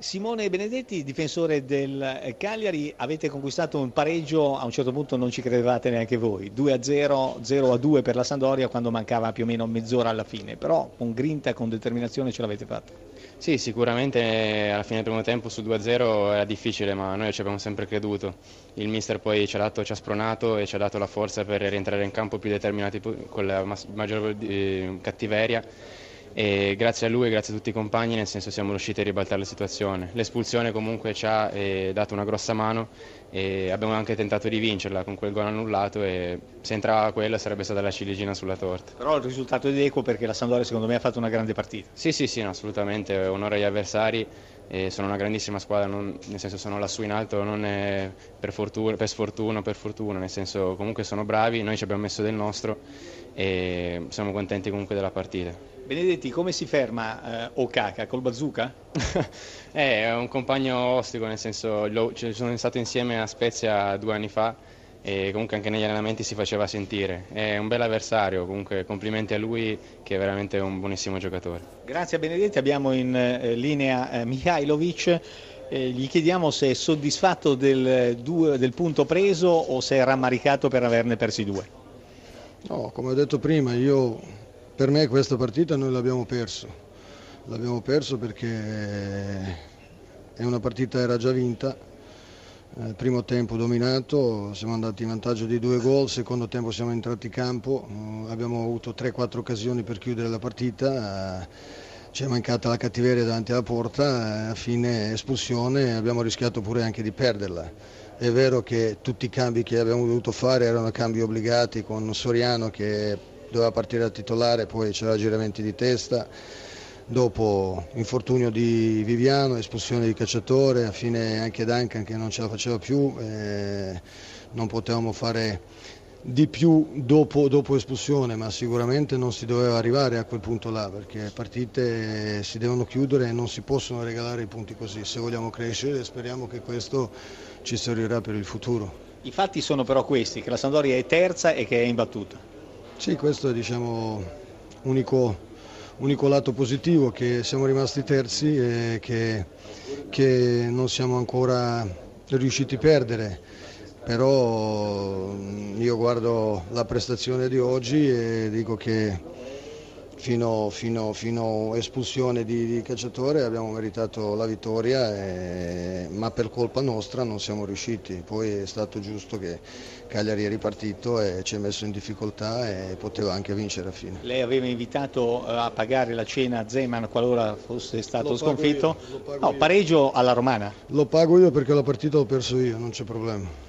Simone Benedetti, difensore del Cagliari, avete conquistato un pareggio, a un certo punto non ci credevate neanche voi, 2-0, 0-2 per la Sandoria quando mancava più o meno mezz'ora alla fine, però con grinta, con determinazione ce l'avete fatta. Sì, sicuramente alla fine del primo tempo su 2-0 era difficile, ma noi ci abbiamo sempre creduto. Il mister poi ci ha, dato, ci ha spronato e ci ha dato la forza per rientrare in campo più determinati con la maggior eh, cattiveria e grazie a lui e grazie a tutti i compagni nel senso siamo riusciti a ribaltare la situazione. L'espulsione comunque ci ha eh, dato una grossa mano e abbiamo anche tentato di vincerla con quel gol annullato e se entrava quella sarebbe stata la ciliegina sulla torta. Però il risultato è equo perché la Sampdoria secondo me ha fatto una grande partita. Sì, sì, sì, no, assolutamente, onore agli avversari, e sono una grandissima squadra, non, nel senso sono lassù in alto, non per, fortuna, per sfortuna o per fortuna, nel senso comunque sono bravi, noi ci abbiamo messo del nostro e siamo contenti comunque della partita. Benedetti, come si ferma eh, Okaka? Col bazooka? eh, è un compagno ostico, nel senso, lo, sono stato insieme a Spezia due anni fa e comunque anche negli allenamenti si faceva sentire. È un bel avversario, comunque complimenti a lui che è veramente un buonissimo giocatore. Grazie a Benedetti, abbiamo in eh, linea eh, Mihailovic. Eh, gli chiediamo se è soddisfatto del, due, del punto preso o se è rammaricato per averne persi due. No, come ho detto prima, io per me questa partita noi l'abbiamo perso, l'abbiamo perso perché è una partita era già vinta, eh, primo tempo dominato, siamo andati in vantaggio di due gol, secondo tempo siamo entrati in campo, eh, abbiamo avuto 3-4 occasioni per chiudere la partita, eh, ci è mancata la cattiveria davanti alla porta, a fine espulsione abbiamo rischiato pure anche di perderla. È vero che tutti i cambi che abbiamo dovuto fare erano cambi obbligati con Soriano che doveva partire da titolare, poi c'era giramenti di testa, dopo infortunio di Viviano, espulsione di cacciatore, a fine anche Duncan che non ce la faceva più, eh, non potevamo fare di più dopo, dopo, espulsione, ma sicuramente non si doveva arrivare a quel punto là, perché partite si devono chiudere e non si possono regalare i punti così. Se vogliamo crescere speriamo che questo ci servirà per il futuro. I fatti sono però questi, che la Sandoria è terza e che è imbattuta. Sì, questo è diciamo, unico, unico lato positivo, che siamo rimasti terzi e che, che non siamo ancora riusciti a perdere. Però io guardo la prestazione di oggi e dico che fino, fino, fino espulsione di, di, cacciatore abbiamo meritato la vittoria, e, ma per colpa nostra non siamo riusciti. Poi è stato giusto che Cagliari è ripartito e ci ha messo in difficoltà e poteva anche vincere alla fine. Lei aveva invitato eh, a pagare la cena a Zeman qualora fosse stato sconfitto? Io, no, pareggio alla romana. Lo pago io perché la partita l'ho perso io, non c'è problema.